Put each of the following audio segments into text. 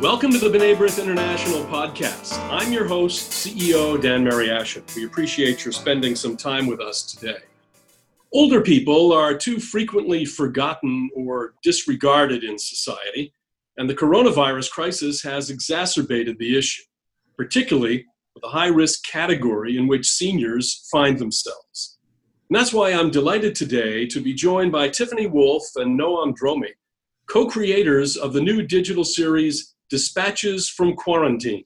Welcome to the B'nai B'rith International podcast. I'm your host, CEO Dan Mariaschin. We appreciate your spending some time with us today. Older people are too frequently forgotten or disregarded in society, and the coronavirus crisis has exacerbated the issue, particularly with the high risk category in which seniors find themselves. And that's why I'm delighted today to be joined by Tiffany Woolf and Noam Dromi, co creators of the new digital series Dispatches from Quarantine.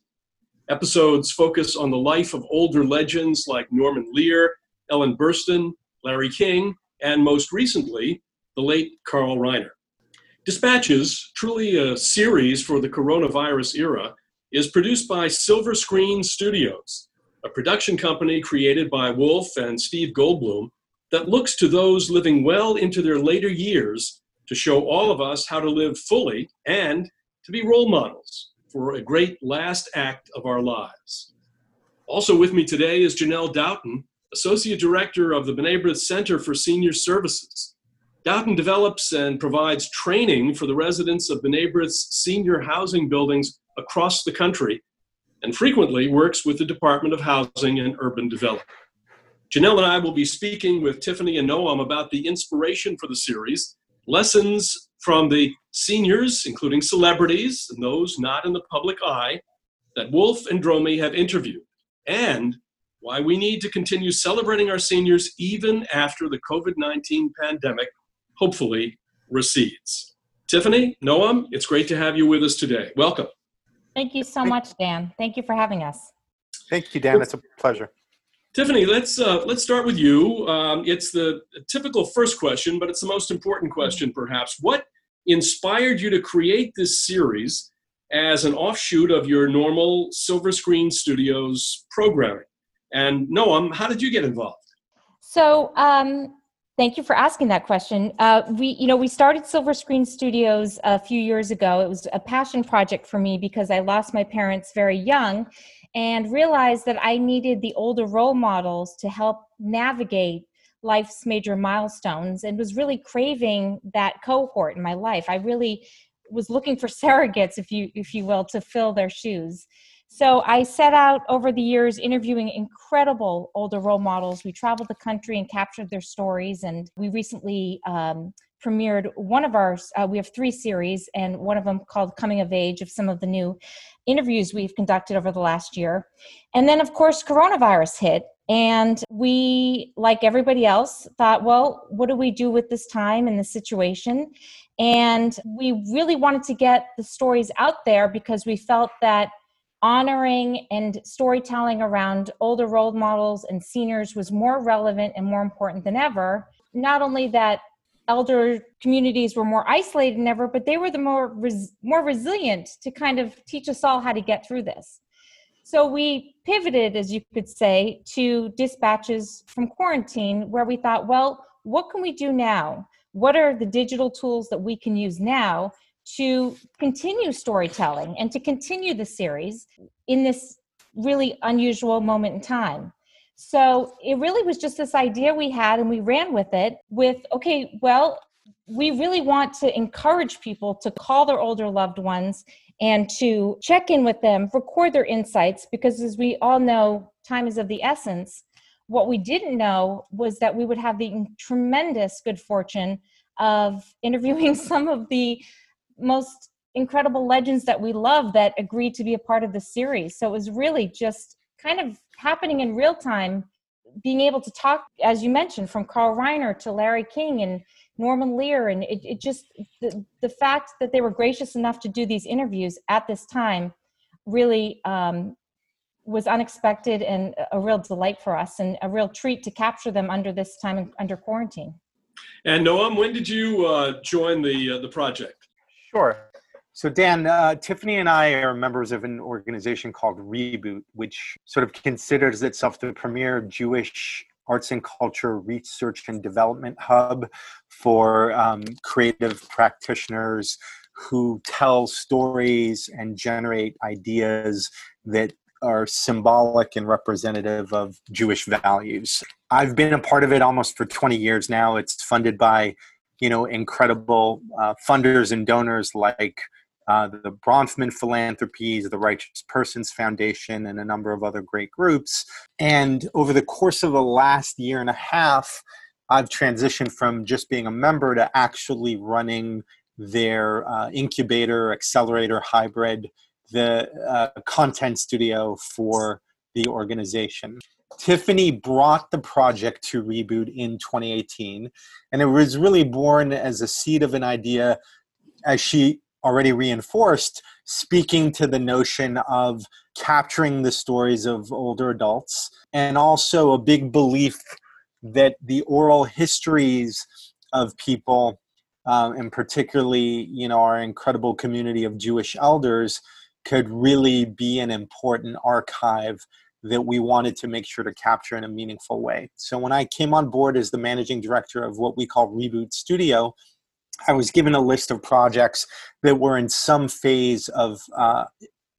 Episodes focus on the life of older legends like Norman Lear, Ellyn Burstyn, Larry King, and most recently, the late Carl Reiner. Dispatches, truly a series for the coronavirus era, is produced by Silver Screen Studios, a production company created by Woolf and Steve Goldblum that looks to those living well into their later years to show all of us how to live fully and to be role models for a great last act of our lives. Also with me today is Janel Doughten, Associate Director of the B'nai Center for Senior Services. Doughten develops and provides training for the residents of B'nai B'rith's senior housing buildings across the country and frequently works with the Department of Housing and Urban Development. Janel and I will be speaking with Tiffany and Noam about the inspiration for the series, lessons from the seniors, including celebrities and those not in the public eye, that Woolf and Dromi have interviewed, and why we need to continue celebrating our seniors even after the COVID 19 pandemic hopefully recedes. Tiffany, Noam, it's great to have you with us today. Welcome. Thank you so much, Dan. Thank you for having us. Thank you, Dan. It's a pleasure. Tiffany, let's uh, let's start with you. Um, it's the typical first question, but it's the most important question, perhaps. What inspired you to create this series as an offshoot of your normal Silver Screen Studios programming? And Noam, how did you get involved? So, um, thank you for asking that question. Uh, we, you know, we started Silver Screen Studios a few years ago. It was a passion project for me because I lost my parents very young, and realized that I needed the older role models to help navigate life's major milestones and was really craving that cohort in my life. I really was looking for surrogates, if you if you will, to fill their shoes. So I set out over the years interviewing incredible older role models. We traveled the country and captured their stories, and we recently um, premiered one of our. Uh, we have three series, and one of them called "Coming of Age" of some of the new interviews we've conducted over the last year. And then, of course, coronavirus hit, and we, like everybody else, thought, well, what do we do with this time and this situation? And we really wanted to get the stories out there because we felt that honoring and storytelling around older role models and seniors was more relevant and more important than ever. Not only that elder communities were more isolated than ever, but they were the more res- more resilient to kind of teach us all how to get through this. So we pivoted, as you could say, to dispatches from quarantine, where we thought, well, what can we do now? What are the digital tools that we can use now to continue storytelling and to continue the series in this really unusual moment in time? So it really was just this idea we had, and we ran with it with, okay, well, we really want to encourage people to call their older loved ones and to check in with them, record their insights, because as we all know, time is of the essence. What we didn't know was that we would have the tremendous good fortune of interviewing some of the most incredible legends that we love that agreed to be a part of the series. So it was really just kind of happening in real time, being able to talk, as you mentioned, from Carl Reiner to Larry King and Norman Lear, and it, it just the the fact that they were gracious enough to do these interviews at this time really um, was unexpected and a real delight for us, and a real treat to capture them under this time under quarantine. And Noam, when did you uh, join the uh, the project? Sure. So, Dan, uh, Tiffany and I are members of an organization called Reboot, which sort of considers itself the premier Jewish arts and culture research and development hub for um, creative practitioners who tell stories and generate ideas that are symbolic and representative of Jewish values. I've been a part of it almost for 20 years now. It's funded by, you know, incredible uh, funders and donors like uh, the Bronfman Philanthropies, the Righteous Persons Foundation, and a number of other great groups. And over the course of the last year and a half, I've transitioned from just being a member to actually running their uh, incubator, accelerator, hybrid, the uh, content studio for the organization. Tiffany brought the project to Reboot in 2018, and it was really born as a seed of an idea, as she already reinforced, speaking to the notion of capturing the stories of older adults, and also a big belief that the oral histories of people, um, and particularly, you know, our incredible community of Jewish elders, could really be an important archive that we wanted to make sure to capture in a meaningful way. So when I came on board as the managing director of what we call Reboot Studio, I was given a list of projects that were in some phase of uh,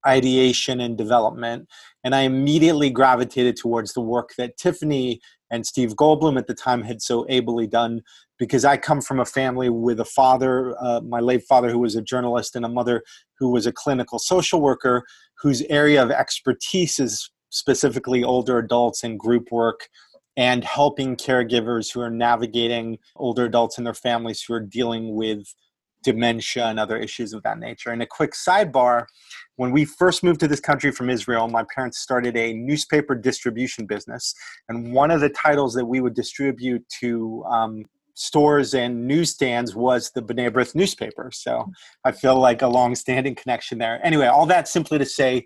ideation and development. And I immediately gravitated towards the work that Tiffany and Steve Goldblum at the time had so ably done because I come from a family with a father, uh, my late father, who was a journalist, and a mother who was a clinical social worker, whose area of expertise is specifically older adults and group work and helping caregivers who are navigating older adults and their families who are dealing with dementia and other issues of that nature. And a quick sidebar when we first moved to this country from Israel, my parents started a newspaper distribution business. And one of the titles that we would distribute to um, stores and newsstands was the B'nai B'rith newspaper. So I feel like a long standing connection there. Anyway, all that simply to say,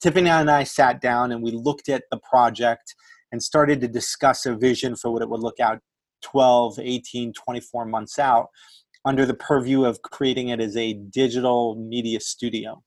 Tiffany and I sat down and we looked at the project and started to discuss a vision for what it would look out 12, 18, 24 months out under the purview of creating it as a digital media studio.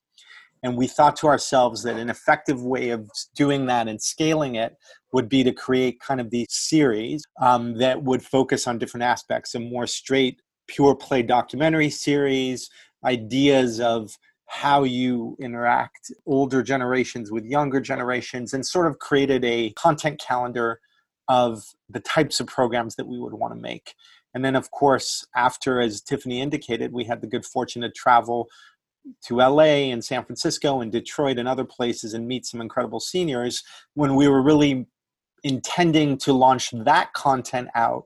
And we thought to ourselves that an effective way of doing that and scaling it would be to create kind of these series um, that would focus on different aspects a more straight, pure play documentary series, ideas of how you interact older generations with younger generations and sort of created a content calendar of the types of programs that we would want to make. And then, of course, after, as Tiffany indicated, we had the good fortune to travel to LA and San Francisco and Detroit and other places and meet some incredible seniors when we were really intending to launch that content out.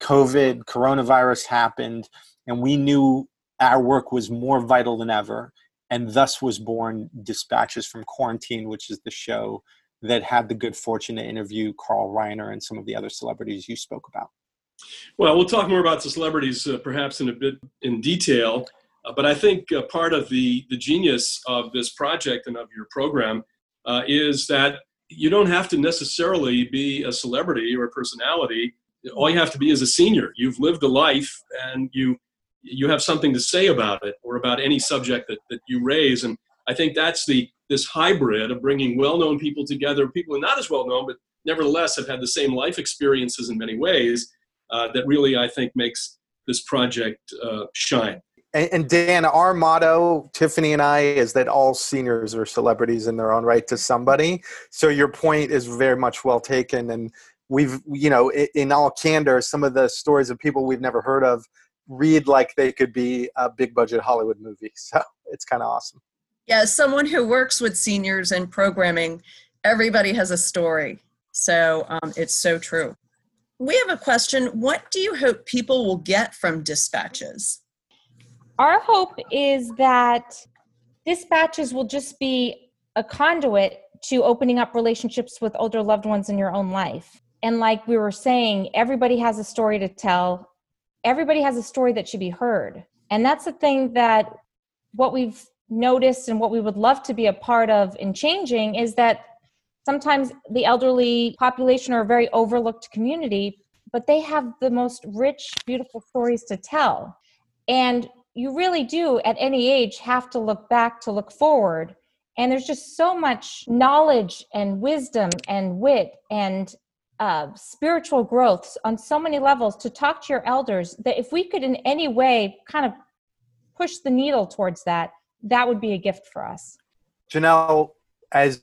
COVID, coronavirus happened, and we knew our work was more vital than ever and thus was born Dispatches from Quarantine, which is the show that had the good fortune to interview Carl Reiner and some of the other celebrities you spoke about. Well, we'll talk more about the celebrities uh, perhaps in a bit in detail, uh, but I think uh, part of the the genius of this project and of your program uh, is that you don't have to necessarily be a celebrity or a personality. All you have to be is a senior. You've lived a life, and you you have something to say about it or about any subject that, that you raise. And I think that's the this hybrid of bringing well-known people together, people who are not as well known, but nevertheless have had the same life experiences in many ways, uh, that really I think makes this project uh, shine. And, and, Dan, our motto, Tiffany and I, is that all seniors are celebrities in their own right to somebody. So your point is very much well taken, and we've, you know, in all candor, some of the stories of people we've never heard of read like they could be a big budget Hollywood movie. So it's kind of awesome. Yeah, as someone who works with seniors and programming, everybody has a story. So um, it's so true. We have a question. What do you hope people will get from dispatches? Our hope is that dispatches will just be a conduit to opening up relationships with older loved ones in your own life. And like we were saying, everybody has a story to tell everybody has a story that should be heard. And that's the thing that what we've noticed and what we would love to be a part of in changing is that sometimes the elderly population are a very overlooked community, but they have the most rich, beautiful stories to tell. And you really do, at any age, have to look back to look forward. And there's just so much knowledge and wisdom and wit and uh, spiritual growth on so many levels to talk to your elders that if we could in any way kind of push the needle towards that that would be a gift for us janel as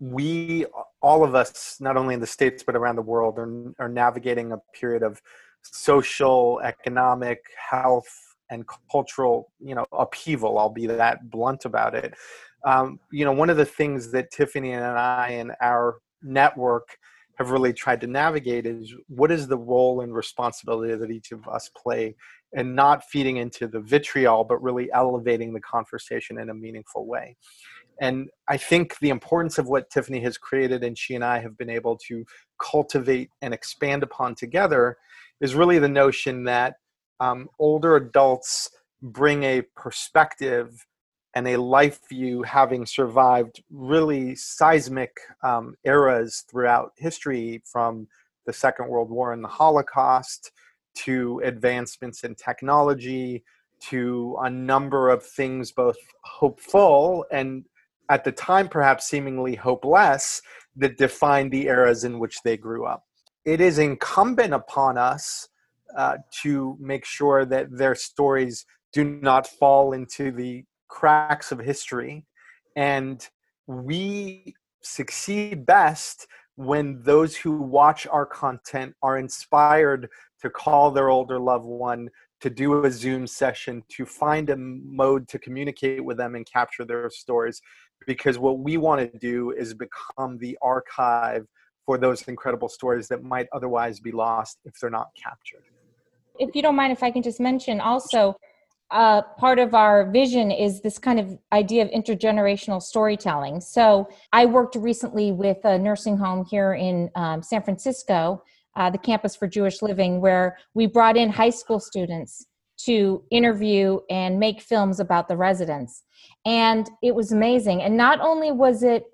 we all of us not only in the states but around the world are, are navigating a period of social economic health and cultural, you know, upheaval. I'll be that blunt about it. Um, you know, one of the things that Tiffany and I and our network have really tried to navigate is what is the role and responsibility that each of us play and not feeding into the vitriol but really elevating the conversation in a meaningful way. And i think the importance of what tiffany has created and she and i have been able to cultivate and expand upon together is really the notion that um, older adults bring a perspective and a life view having survived really seismic um, eras throughout history from the Second World War and the Holocaust to advancements in technology to a number of things both hopeful and at the time perhaps seemingly hopeless that defined the eras in which they grew up. It is incumbent upon us uh, to make sure that their stories do not fall into the cracks of history and we succeed best when those who watch our content are inspired to call their older loved one to do a zoom session to find a mode to communicate with them and capture their stories because what we want to do is become the archive for those incredible stories that might otherwise be lost if they're not captured. If you don't mind if i can just mention also uh, part of our vision is this kind of idea of intergenerational storytelling. So, I worked recently with a nursing home here in um, San Francisco, uh, the Campus for Jewish Living, where we brought in high school students to interview and make films about the residents. And it was amazing. And not only was it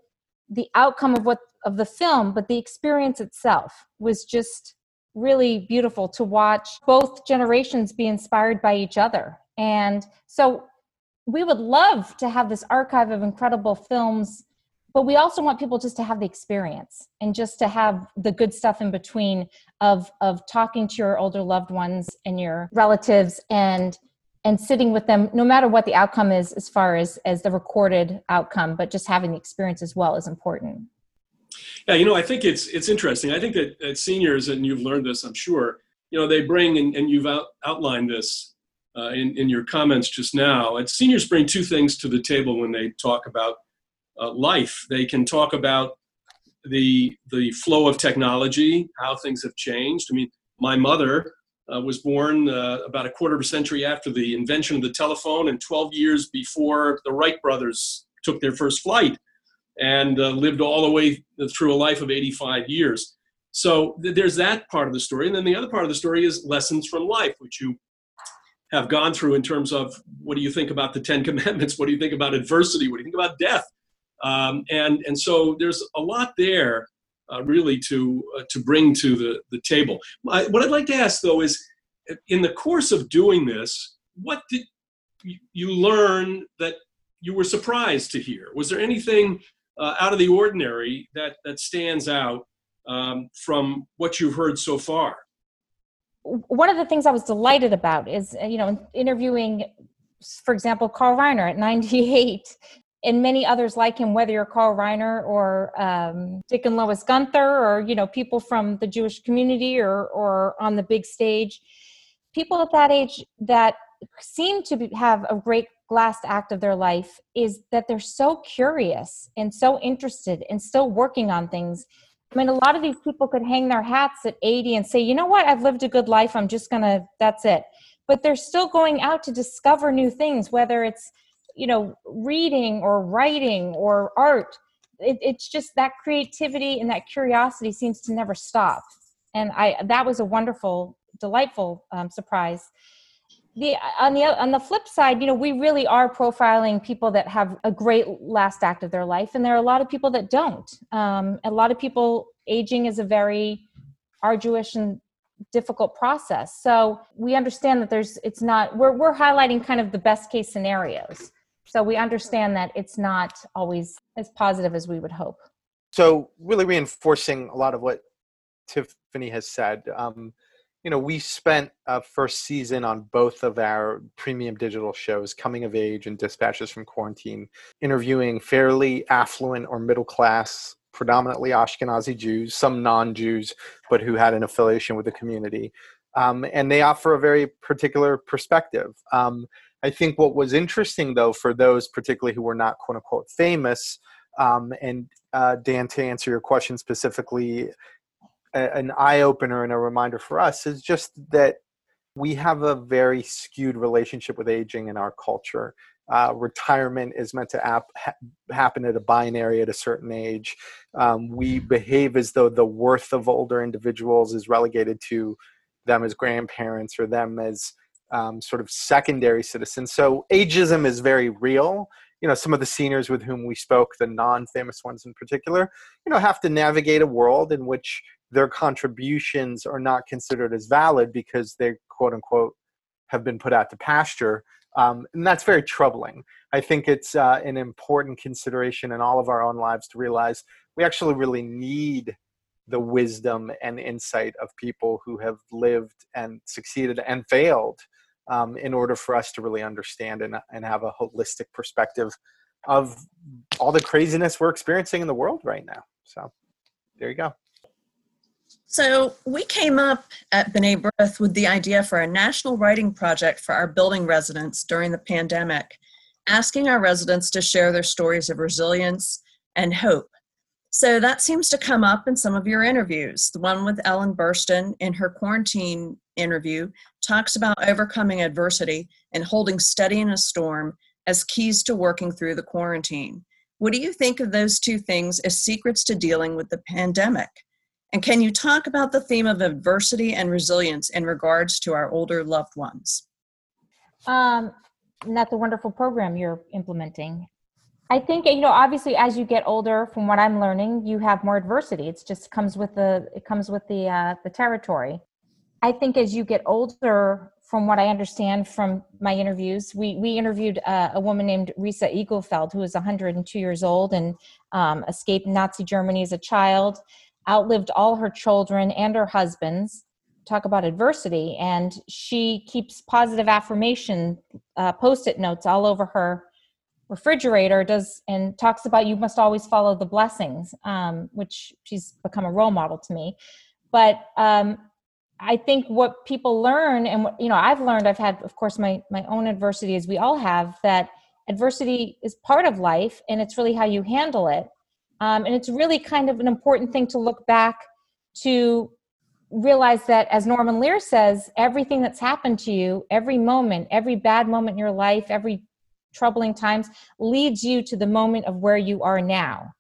the outcome of what of the film, but the experience itself was just really beautiful to watch both generations be inspired by each other and so we would love to have this archive of incredible films, but we also want people just to have the experience and just to have the good stuff in between of of talking to your older loved ones and your relatives and and sitting with them no matter what the outcome is as far as as the recorded outcome but just having the experience as well is important. Yeah you know i think it's it's interesting. I think that, that seniors and you've learned this i'm sure you know they bring and, and you've out, outlined this uh, in, in your comments just now. And seniors bring two things to the table when they talk about uh, life. They can talk about the the flow of technology, how things have changed. I mean, my mother uh, was born uh, about a quarter of a century after the invention of the telephone, and 12 years before the Wright brothers took their first flight, and uh, lived all the way through a life of 85 years. So th- there's that part of the story, and then the other part of the story is lessons from life, which you have gone through in terms of what do you think about the Ten Commandments? What do you think about adversity? What do you think about death? Um, and and so there's a lot there uh, really to uh, to bring to the the table. What I'd like to ask though is, in the course of doing this, what did you learn that you were surprised to hear? Was there anything uh, out of the ordinary that that stands out um, from what you've heard so far? One of the things I was delighted about is, uh, you know, interviewing, for example, Carl Reiner at 98 and many others like him, whether you're Carl Reiner or um, Dick and Lois Gunther or, you know, people from the Jewish community or, or on the big stage, people at that age that seem to be, have a great last act of their life is that they're so curious and so interested and still working on things I mean, a lot of these people could hang their hats at 80 and say, you know what, I've lived a good life. I'm just going to, that's it. But they're still going out to discover new things, whether it's, you know, reading or writing or art. It, it's just that creativity and that curiosity seems to never stop. And I, that was a wonderful, delightful um, surprise the on the on the flip side you know we really are profiling people that have a great last act of their life and there are a lot of people that don't. Um, a lot of people aging is a very arduous and difficult process. So we understand that there's it's not we're we're highlighting kind of the best case scenarios. So we understand that it's not always as positive as we would hope. So really reinforcing a lot of what tiffany has said um, you know, we spent a first season on both of our premium digital shows, Coming of Age and Dispatches from Quarantine, interviewing fairly affluent or middle class, predominantly Ashkenazi Jews, some non Jews, but who had an affiliation with the community. um, and they offer a very particular perspective. Um, I think what was interesting, though, for those particularly who were not quote unquote famous, um, and uh, Dan, to answer your question specifically, a, an eye opener and a reminder for us is just that we have a very skewed relationship with aging in our culture. Uh, retirement is meant to ap- ha- happen at a binary at a certain age. Um, we behave as though the worth of older individuals is relegated to them as grandparents or them as um, sort of secondary citizens. So ageism is very real. You know, some of the seniors with whom we spoke, the non-famous ones in particular, you know, have to navigate a world in which their contributions are not considered as valid because they quote unquote have been put out to pasture um, and that's very troubling. I think it's uh, an important consideration in all of our own lives to realize we actually really need the wisdom and insight of people who have lived and succeeded and failed um, in order for us to really understand and, and have a holistic perspective of all the craziness we're experiencing in the world right now. So there you go so we came up at B'nai B'rith with the idea for a national writing project for our building residents during the pandemic, asking our residents to share their stories of resilience and hope. So that seems to come up in some of your interviews. The one with Ellyn Burstyn in her quarantine interview talks about overcoming adversity and holding steady in a storm as keys to working through the quarantine. What do you think of those two things as secrets to dealing with the pandemic? And can you talk about the theme of adversity and resilience in regards to our older loved ones? Um, that's a wonderful program you're implementing. I think you know, obviously, as you get older, from what I'm learning, you have more adversity. It just comes with the it comes with the uh, the territory. I think as you get older, from what I understand from my interviews, we we interviewed uh, a woman named Risa Eaglefeld, who is 102 years old and um, escaped Nazi Germany as a child outlived all her children and her husbands. Talk about adversity. And she keeps positive affirmation uh, post-it notes all over her refrigerator does and talks about you must always follow the blessings um, which she's become a role model to me. But um, i think what people learn and what you know i've learned i've had of course my my own adversity as we all have that adversity is part of life and it's really how you handle it um, and it's really kind of an important thing to look back to realize that, as Norman Lear says, everything that's happened to you, every moment, every bad moment in your life, every troubling times leads you to the moment of where you are now.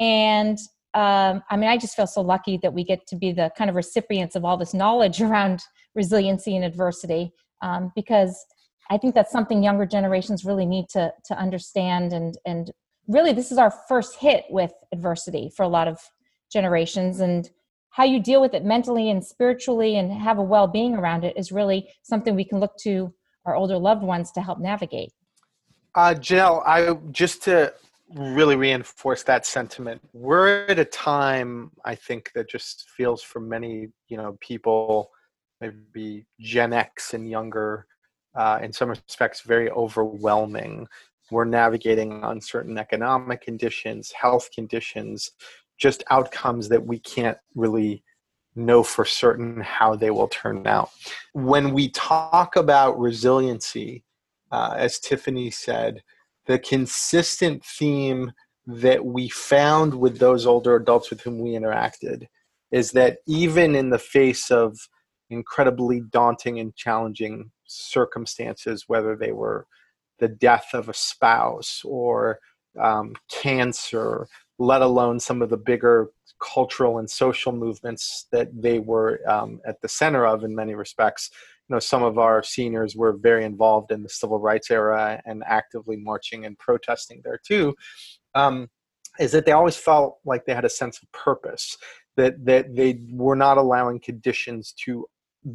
And um, I mean, I just feel so lucky that we get to be the kind of recipients of all this knowledge around resiliency and adversity um, because I think that's something younger generations really need to to understand and and really this is our first hit with adversity for a lot of generations and how you deal with it mentally and spiritually and have a well-being around it is really something we can look to our older loved ones to help navigate. Uh, jill i just to really reinforce that sentiment we're at a time i think that just feels for many you know people maybe gen x and younger uh, in some respects very overwhelming we're navigating uncertain economic conditions, health conditions, just outcomes that we can't really know for certain how they will turn out. When we talk about resiliency, uh, as Tiffany said, the consistent theme that we found with those older adults with whom we interacted is that even in the face of incredibly daunting and challenging circumstances, whether they were the death of a spouse or um, cancer, let alone some of the bigger cultural and social movements that they were um, at the center of in many respects. You know, some of our seniors were very involved in the civil rights era and actively marching and protesting there too. Um, is that they always felt like they had a sense of purpose, that that they were not allowing conditions to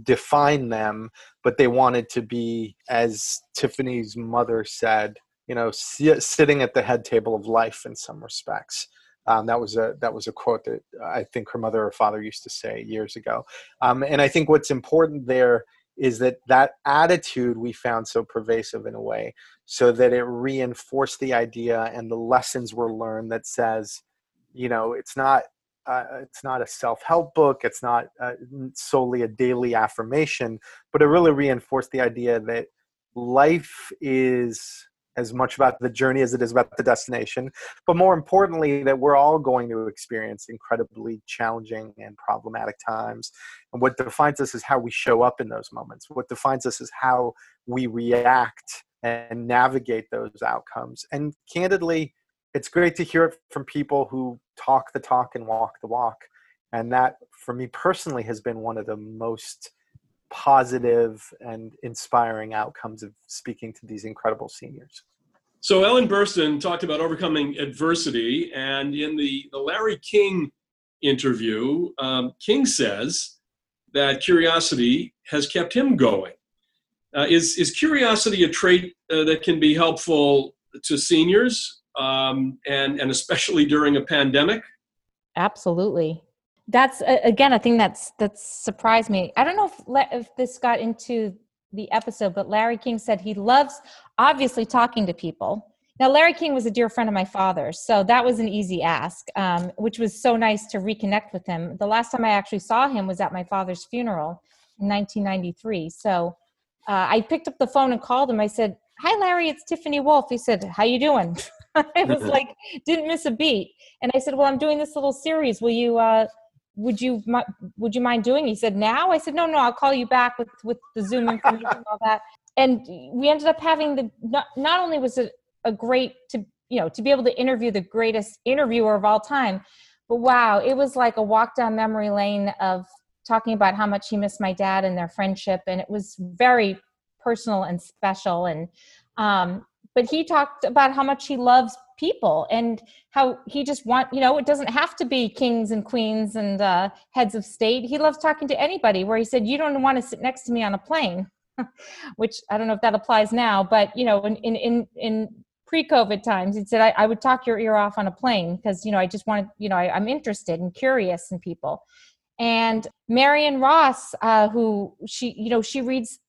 define them, but they wanted to be, as Tiffany's mother said, you know, sitting at the head table of life in some respects. Um, that was a that was a quote that I think her mother or father used to say years ago. Um, and I think what's important there is that that attitude we found so pervasive in a way, so that it reinforced the idea and the lessons were learned that says, you know, it's not uh, it's not a self-help book it's not uh, solely a daily affirmation but it really reinforced the idea that life is as much about the journey as it is about the destination but more importantly that we're all going to experience incredibly challenging and problematic times. And what defines us is how we show up in those moments. What defines us is how we react and navigate those outcomes. And candidly it's great to hear it from people who talk the talk and walk the walk. And that, for me personally, has been one of the most positive and inspiring outcomes of speaking to these incredible seniors. So, Ellyn Burstyn talked about overcoming adversity. And in the, the Larry King interview, um, King says that curiosity has kept him going. Uh, is, is curiosity a trait uh, that can be helpful to seniors um, and and especially during a pandemic. Absolutely, that's again a thing that's that's surprised me. I don't know if if this got into the episode, but Larry King said he loves obviously talking to people. Now, Larry King was a dear friend of my father's, so that was an easy ask, um, which was so nice to reconnect with him. The last time I actually saw him was at my father's funeral in 1993. So uh, I picked up the phone and called him. I said, "Hi, Larry, it's Tiffany Woolf." He said, "How you doing?" I was like, didn't miss a beat. And I said, well, I'm doing this little series. Will you, uh, would you, would you mind doing? He said, now? I said, no, no, I'll call you back with, with the Zoom information and all that. And we ended up having the, not, not only was it a great to, you know, to be able to interview the greatest interviewer of all time, but wow, it was like a walk down memory lane of talking about how much he missed my dad and their friendship. And it was very personal and special. And, um, but he talked about how much he loves people and how he just want you know it doesn't have to be kings and queens and uh, heads of state he loves talking to anybody where he said you don't want to sit next to me on a plane which i don't know if that applies now but you know in in in, in pre-covid times he said I, I would talk your ear off on a plane because you know i just want to you know I, i'm interested and curious in people and Marion Ross, uh, who she, you know, she reads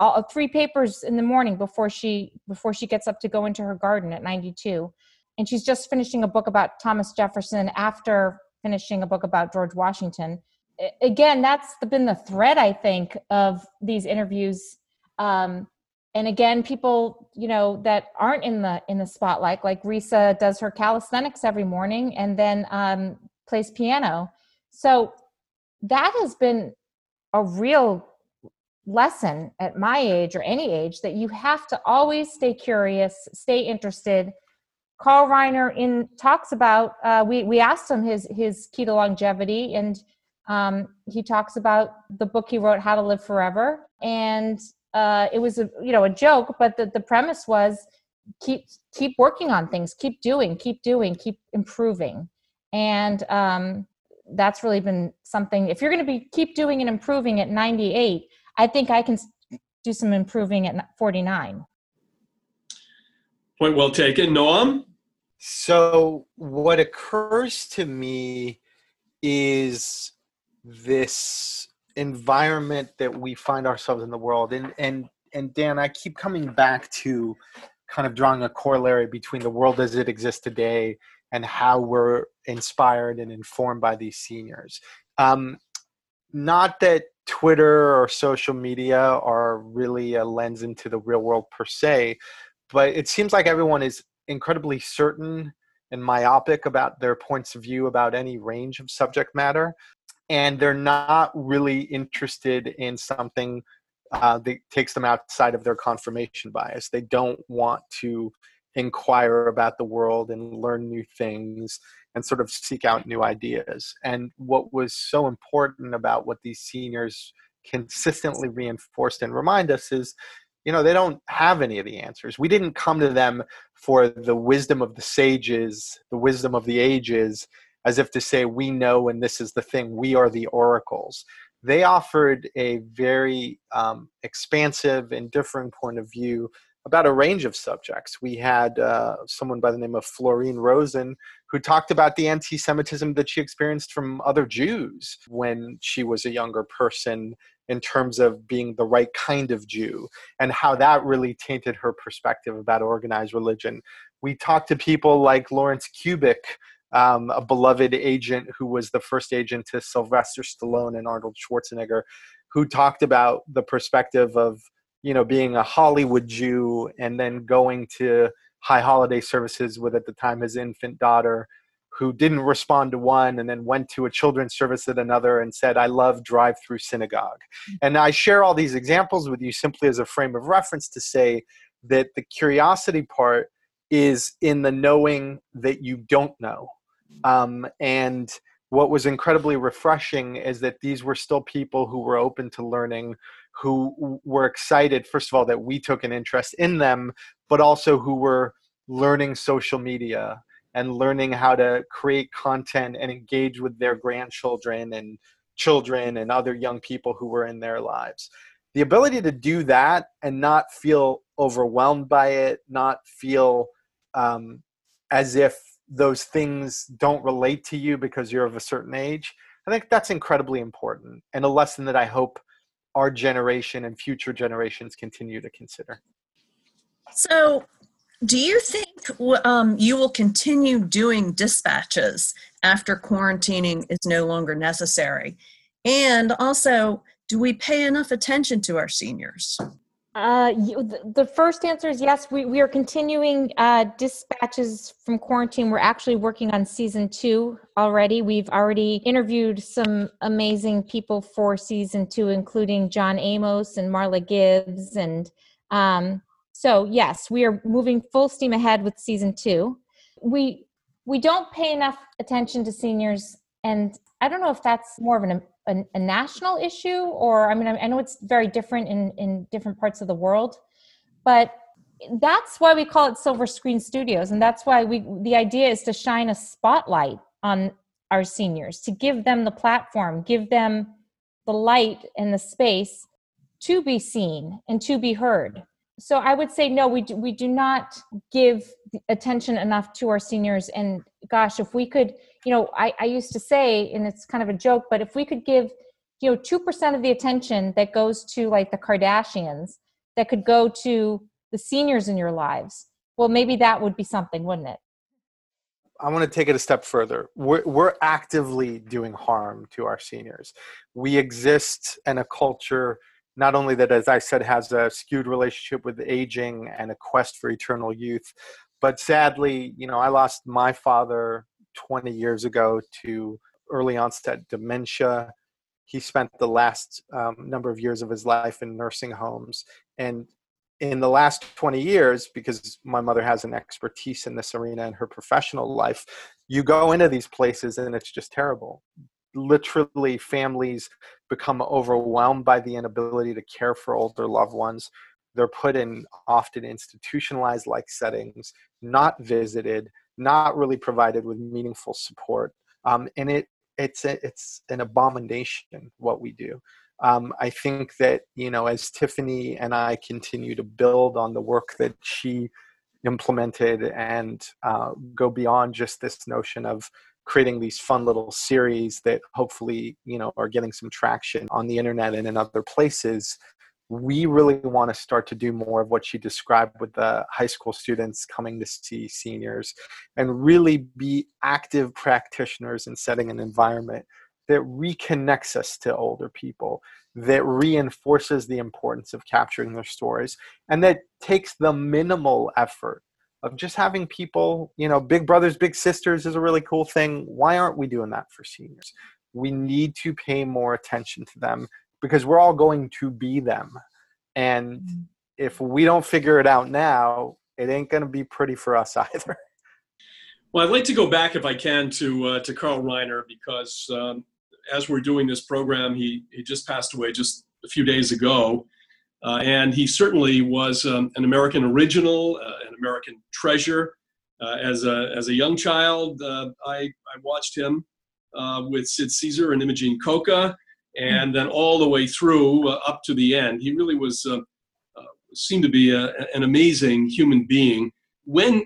all, three papers in the morning before she before she gets up to go into her garden at 92, and she's just finishing a book about Thomas Jefferson after finishing a book about George Washington. Again, that's been the thread I think of these interviews. Um, and again, people you know that aren't in the in the spotlight, like Risa does her calisthenics every morning and then um, plays piano. So that has been a real lesson at my age or any age that you have to always stay curious, stay interested. Carl Reiner in talks about uh, we we asked him his his key to longevity, and um, he talks about the book he wrote, How to Live Forever, and uh, it was a you know a joke, but the the premise was keep keep working on things, keep doing, keep doing, keep improving, and um, that's really been something if you're going to be keep doing and improving at 98 i think i can do some improving at 49 point well taken. Noam? So what occurs to me is this environment that we find ourselves in the world and and and dan i keep coming back to kind of drawing a corollary between the world as it exists today and how we're inspired and informed by these seniors. Um, not that Twitter or social media are really a lens into the real world per se, but it seems like everyone is incredibly certain and myopic about their points of view about any range of subject matter. And they're not really interested in something uh, that takes them outside of their confirmation bias. They don't want to inquire about the world and learn new things and sort of seek out new ideas. And what was so important about what these seniors consistently reinforced and remind us is you know they don't have any of the answers. We didn't come to them for the wisdom of the sages the wisdom of the ages as if to say we know and this is the thing. We are the oracles. They offered a very um, expansive and different point of view about a range of subjects. We had uh, someone by the name of Florine Rosen who talked about the anti Semitism that she experienced from other Jews when she was a younger person in terms of being the right kind of Jew and how that really tainted her perspective about organized religion. We talked to people like Lawrence Kubik. um, a beloved agent who was the first agent to Sylvester Stallone and Arnold Schwarzenegger, who talked about the perspective of you know being a Hollywood Jew and then going to high holiday services with at the time his infant daughter who didn't respond to one and then went to a children's service at another and said, I love drive through synagogue. Mm-hmm. And I share all these examples with you simply as a frame of reference to say that the curiosity part is in the knowing that you don't know. Um, and what was incredibly refreshing is that these were still people who were open to learning, who were excited, first of all, that we took an interest in them, but also who were learning social media and learning how to create content and engage with their grandchildren and children and other young people who were in their lives. The ability to do that and not feel overwhelmed by it, not feel um, as if those things don't relate to you because you're of a certain age, I think that's incredibly important and a lesson that I hope our generation and future generations continue to consider. So, do you think um, you will continue doing dispatches after quarantining is no longer necessary? And also, do we pay enough attention to our seniors? Uh, you, the first answer is yes. We, we are continuing uh, dispatches from quarantine. We're actually working on season two already. We've already interviewed some amazing people for season two, including John Amos and Marla Gibbs and um, so yes, we are moving full steam ahead with season two. We we don't pay enough attention to seniors, and I don't know if that's more of an, a, a national issue or I mean I know it's very different in in different parts of the world, but that's why we call it Silver Screen Studios, and that's why we the idea is to shine a spotlight on our seniors to give them the platform, give them the light and the space to be seen and to be heard so I would say no, we do, we do not give attention enough to our seniors. And gosh, if we could, you know, I, I used to say, and it's kind of a joke, but if we could give, you know, two percent of the attention that goes to like the Kardashians, that could go to the seniors in your lives, well, maybe that would be something, wouldn't it? I want to take it a step further. We're, we're actively doing harm to our seniors. We exist in a culture not only that, as I said, has a skewed relationship with aging and a quest for eternal youth, but sadly, you know, I lost my father 20 years ago to early onset dementia. He spent the last um, number of years of his life in nursing homes. And in the last 20 years, because my mother has an expertise in this arena in her professional life, you go into these places and it's just terrible literally families become overwhelmed by the inability to care for older loved ones they're put in often institutionalized like settings not visited not really provided with meaningful support um, and it it's a, it's an abomination what we do. Um, i think that you know as tiffany and i continue to build on the work that she implemented and uh, go beyond just this notion of creating these fun little series that hopefully you know are getting some traction on the internet and in other places we really want to start to do more of what she described with the high school students coming to see seniors and really be active practitioners in setting an environment that reconnects us to older people that reinforces the importance of capturing their stories and that takes the minimal effort of just having people, you know, big brothers, big sisters is a really cool thing. Why aren't we doing that for seniors? We need to pay more attention to them because we're all going to be them. And mm-hmm. if we don't figure it out now, it ain't going to be pretty for us either. Well, I'd like to go back, if I can, to uh, to Carl Reiner because um, as we're doing this program, he he just passed away just a few days ago, uh, and he certainly was um, an American original, uh, an American treasure. Uh, as, a, as a young child, uh, I, I watched him uh, with Sid Caesar and Imogene Coca, and then all the way through uh, up to the end. He really was seemed to be a, an amazing human being. When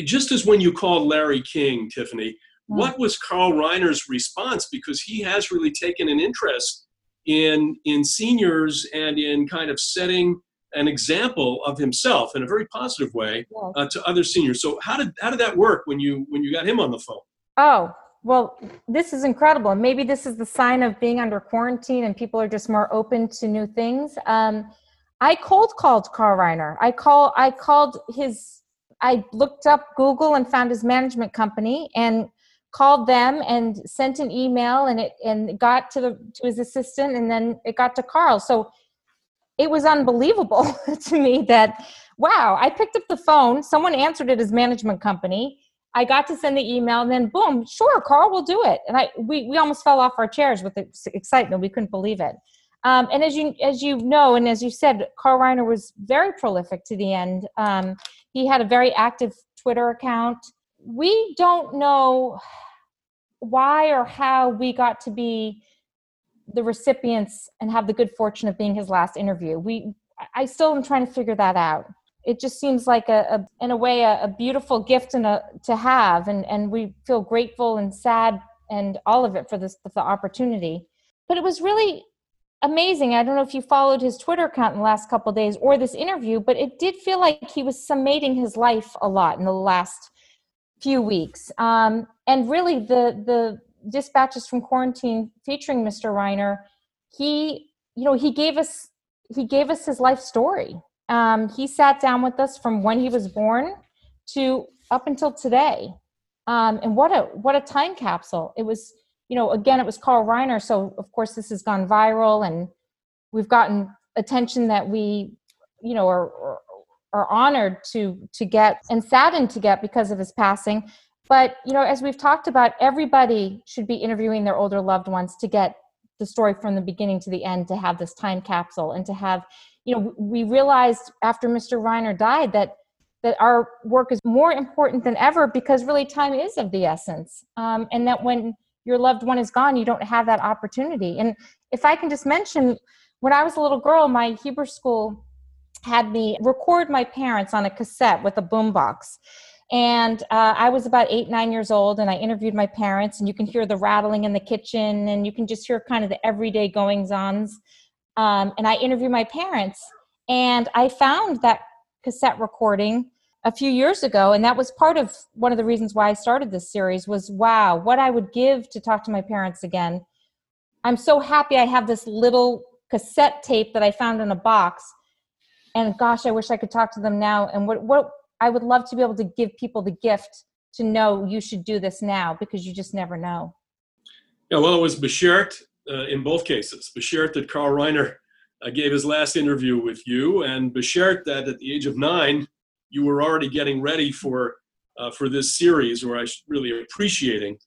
just as when you called Larry King, Tiffany, what was Carl Reiner's response? Because he has really taken an interest in in seniors and in kind of setting an example of himself in a very positive way uh, to other seniors. So how did how did that work when you when you got him on the phone? Oh, well, this is incredible. And maybe this is the sign of being under quarantine and people are just more open to new things. Um, I cold called Carl Reiner. I call I called his I looked up Google and found his management company and called them and sent an email and it and got to the to his assistant and then it got to Carl. So it was unbelievable to me that wow, I picked up the phone, someone answered it as management company I got to send the email, and then boom, sure, Carl will do it. And I we we almost fell off our chairs with excitement. We couldn't believe it. Um, and as you as you know, and as you said, Carl Reiner was very prolific to the end. Um, he had a very active Twitter account. We don't know why or how we got to be the recipients and have the good fortune of being his last interview. We I still am trying to figure that out it just seems like a, a in a way a, a, beautiful gift and a, to have. And and we feel grateful and sad and all of it for this the opportunity. But it was really amazing. I don't know if you followed his twitter account in the last couple days or this interview but it did feel like he was summating his life a lot in the last few weeks. Um, and really the the dispatches from quarantine featuring mr reiner he you know he gave us he gave us his life story um, he sat down with us from when he was born to up until today. Um, and what a what a time capsule! It was, you know, again, it was Carl Reiner. So of course, this has gone viral, and we've gotten attention that we, you know, are, are are honored to to get and saddened to get because of his passing. But you know, as we've talked about, everybody should be interviewing their older loved ones to get the story from the beginning to the end to have this time capsule and to have you know we realized after mr reiner died that that our work is more important than ever because really time is of the essence. Um, and that when your loved one is gone you don't have that opportunity. And if i can just mention when i was a little girl my hebrew school had me record my parents on a cassette with a boombox and uh, i was about eight nine years old and i interviewed my parents and you can hear the rattling in the kitchen and you can just hear kind of the everyday goings ons um, and I interviewed my parents. And I found that cassette recording a few years ago, and that was part of one of the reasons why I started this series. Was wow, what I would give to talk to my parents again. I'm so happy I have this little cassette tape that I found in a box. And gosh, I wish I could talk to them now. And what what I would love to be able to give people the gift to know you should do this now because you just never know. Yeah, well, it was Bashert uh, in both cases. Bashert that Carl Reiner uh, gave his last interview with you, and Bashert that at the age of nine, you were already getting ready for uh, for this series, or I really appreciating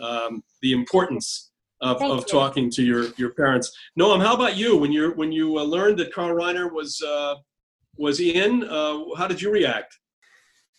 um, the importance of, of talking to your your parents. Noam, how about you? When you when you uh, learned that Carl Reiner was uh, was in, uh, how did you react?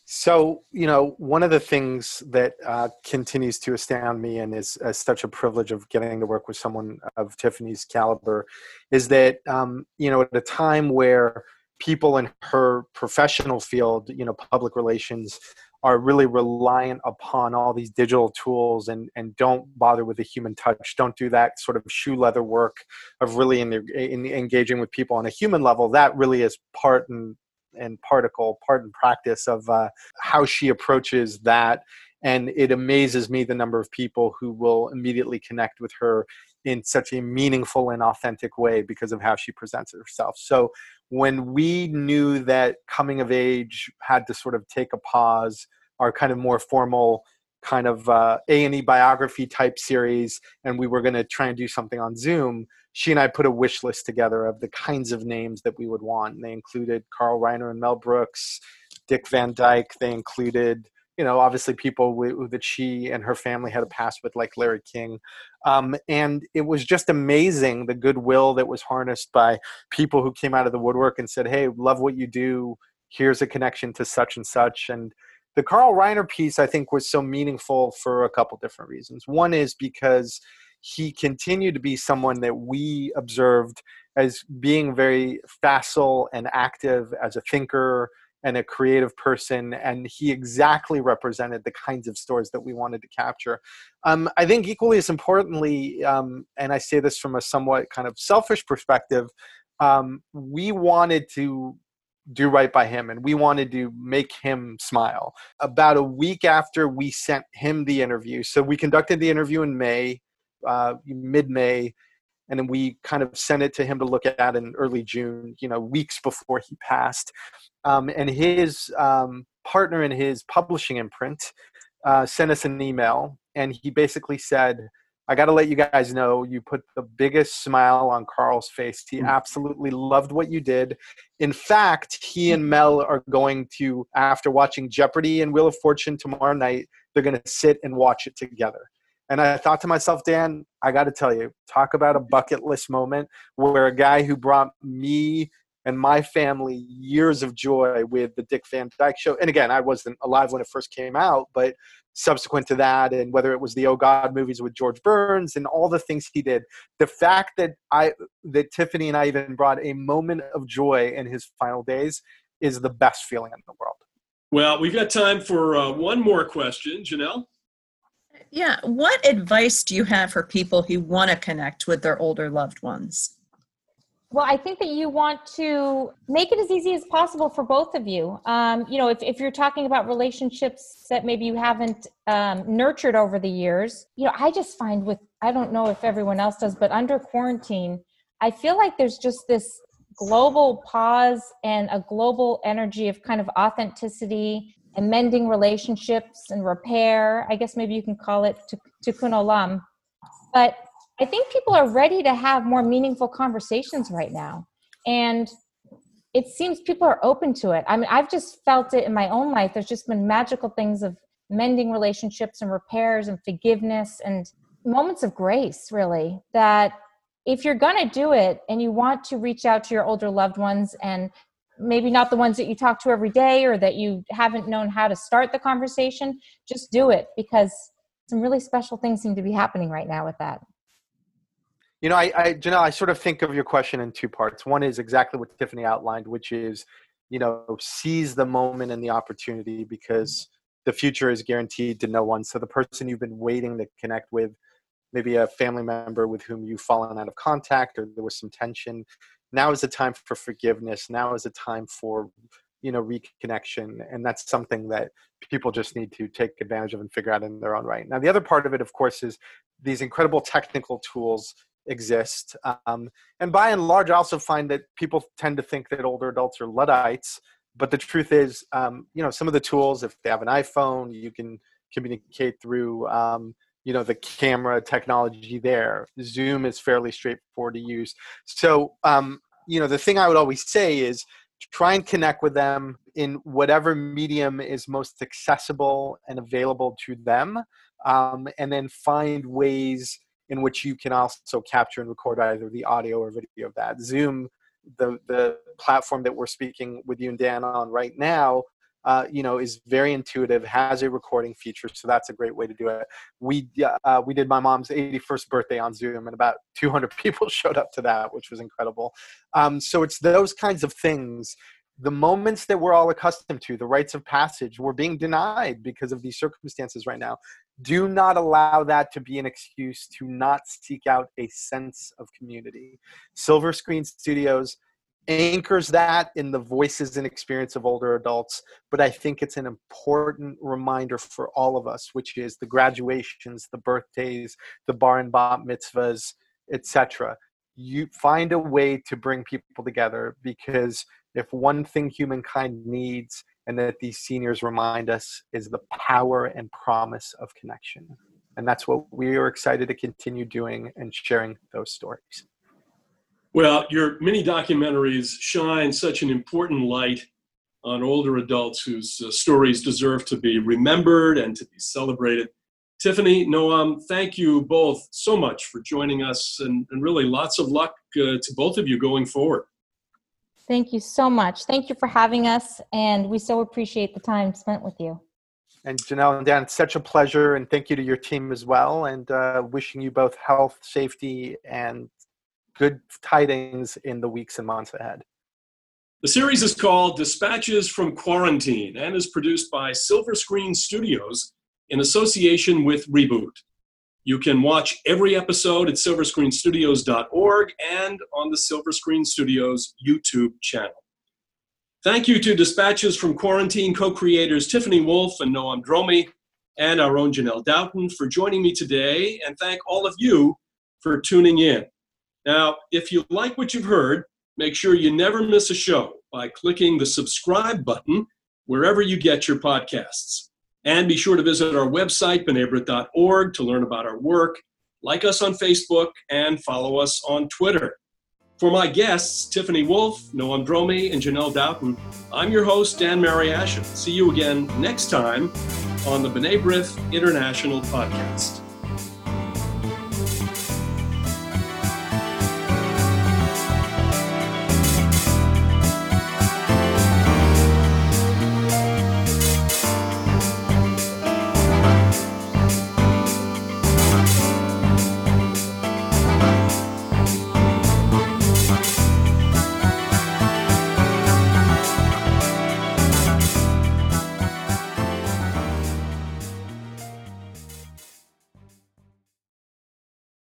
So, you know, one of the things that uh, continues to astound me and is uh, such a privilege of getting to work with someone of Tiffany's caliber is that, um, you know, at a time where people in her professional field, you know, public relations, are really reliant upon all these digital tools and, and don't bother with the human touch, don't do that sort of shoe leather work of really in, the, in engaging with people on a human level, that really is part and and particle, part and practice of uh, how she approaches that. And it amazes me the number of people who will immediately connect with her in such a meaningful and authentic way because of how she presents herself. So when we knew that coming of age had to sort of take a pause, our kind of more formal kind of uh, A&E biography type series, and we were going to try and do something on Zoom, she and I put a wish list together of the kinds of names that we would want. And they included Carl Reiner and Mel Brooks, Dick Van Dyke. They included, you know, obviously people w- that she and her family had a past with, like Larry King. Um, and it was just amazing the goodwill that was harnessed by people who came out of the woodwork and said, "Hey, love what you do. Here's a connection to such and such." And the Carl Reiner piece, I think, was so meaningful for a couple different reasons. One is because he continued to be someone that we observed as being very facile and active as a thinker and a creative person and he exactly represented the kinds of stories that we wanted to capture um, i think equally as importantly um, and i say this from a somewhat kind of selfish perspective um, we wanted to do right by him and we wanted to make him smile. About a week after we sent him the interview, so we conducted the interview in May, uh, mid May, and then we kind of sent it to him to look at in early June, you know, weeks before he passed. Um, and his um, partner in his publishing imprint uh, sent us an email, and he basically said, I got to let you guys know you put the biggest smile on Carl's face. He mm. absolutely loved what you did. In fact, he and Mel are going to, after watching Jeopardy and Wheel of Fortune tomorrow night, they're going to sit and watch it together. And I thought to myself, Dan, I got to tell you, talk about a bucket list moment where a guy who brought me and my family years of joy with the Dick Van Dyke Show. And again, I wasn't alive when it first came out, but subsequent to that, and whether it was the Oh God movies with George Burns and all the things he did, the fact that I that Tiffany and I even brought a moment of joy in his final days is the best feeling in the world. Well, we've got time for uh, one more question, Janel. Yeah, what advice do you have for people who want to connect with their older loved ones? Well, I think that you want to make it as easy as possible for both of you. Um, you know, if, if you're talking about relationships that maybe you haven't um, nurtured over the years, you know, I just find with, I don't know if everyone else does, but under quarantine, I feel like there's just this global pause and a global energy of kind of authenticity and mending relationships and repair. I guess maybe you can call it tikkun olam. But I think people are ready to have more meaningful conversations right now. And it seems people are open to it. I mean, I've just felt it in my own life. There's just been magical things of mending relationships and repairs and forgiveness and moments of grace, really, that if you're going to do it and you want to reach out to your older loved ones and maybe not the ones that you talk to every day or that you haven't known how to start the conversation, just do it because some really special things seem to be happening right now with that. You know, I, I, Janel, I sort of think of your question in two parts. One is exactly what Tiffany outlined, which is, you know, seize the moment and the opportunity because the future is guaranteed to no one. So the person you've been waiting to connect with, maybe a family member with whom you've fallen out of contact or there was some tension. Now is the time for forgiveness. Now is the time for, you know, reconnection. And that's something that people just need to take advantage of and figure out in their own right. Now, the other part of it, of course, is these incredible technical tools exist. Um, and by and large, I also find that people tend to think that older adults are Luddites. But the truth is, um, you know, some of the tools, if they have an iPhone, you can communicate through, um, you know, the camera technology there. Zoom is fairly straightforward to use. So, um, you know, the thing I would always say is try and connect with them in whatever medium is most accessible and available to them. Um, and then find ways in which you can also capture and record either the audio or video of that. Zoom, the the platform that we're speaking with you and Dan on right now, uh, you know, is very intuitive, has a recording feature, so that's a great way to do it. We uh, we did my mom's 81st birthday on Zoom, and about 200 people showed up to that, which was incredible. Um, so it's those kinds of things the moments that we're all accustomed to, the rites of passage, we're being denied because of these circumstances right now. Do not allow that to be an excuse to not seek out a sense of community. Silver Screen Studios anchors that in the voices and experience of older adults, but I think it's an important reminder for all of us, which is the graduations, the birthdays, the bar and bat mitzvahs, etc. You find a way to bring people together because if one thing humankind needs and that these seniors remind us is the power and promise of connection. And that's what we are excited to continue doing and sharing those stories. Well, your mini documentaries shine such an important light on older adults whose uh, stories deserve to be remembered and to be celebrated. Tiffany, Noam, thank you both so much for joining us and, and really lots of luck uh, to both of you going forward. Thank you so much. Thank you for having us, and we so appreciate the time spent with you. And Janel and Dan, it's such a pleasure, and thank you to your team as well. And uh, wishing you both health, safety, and good tidings in the weeks and months ahead. The series is called Dispatches from Quarantine and is produced by Silver Screen Studios in association with Reboot. You can watch every episode at silverscreenstudios.org and on the Silver Screen Studios YouTube channel. Thank you to Dispatches from Quarantine co creators Tiffany Woolf and Noam Dromi, and our own Janel Doughten for joining me today, and thank all of you for tuning in. Now, if you like what you've heard, make sure you never miss a show by clicking the subscribe button wherever you get your podcasts. And be sure to visit our website, b'nai to learn about our work, like us on Facebook, and follow us on Twitter. For my guests, Tiffany Woolf, Noam Dromi, and Janel Doughten, I'm your host, Dan Mariaschin. See you again next time on the B'nai B'rith International Podcast.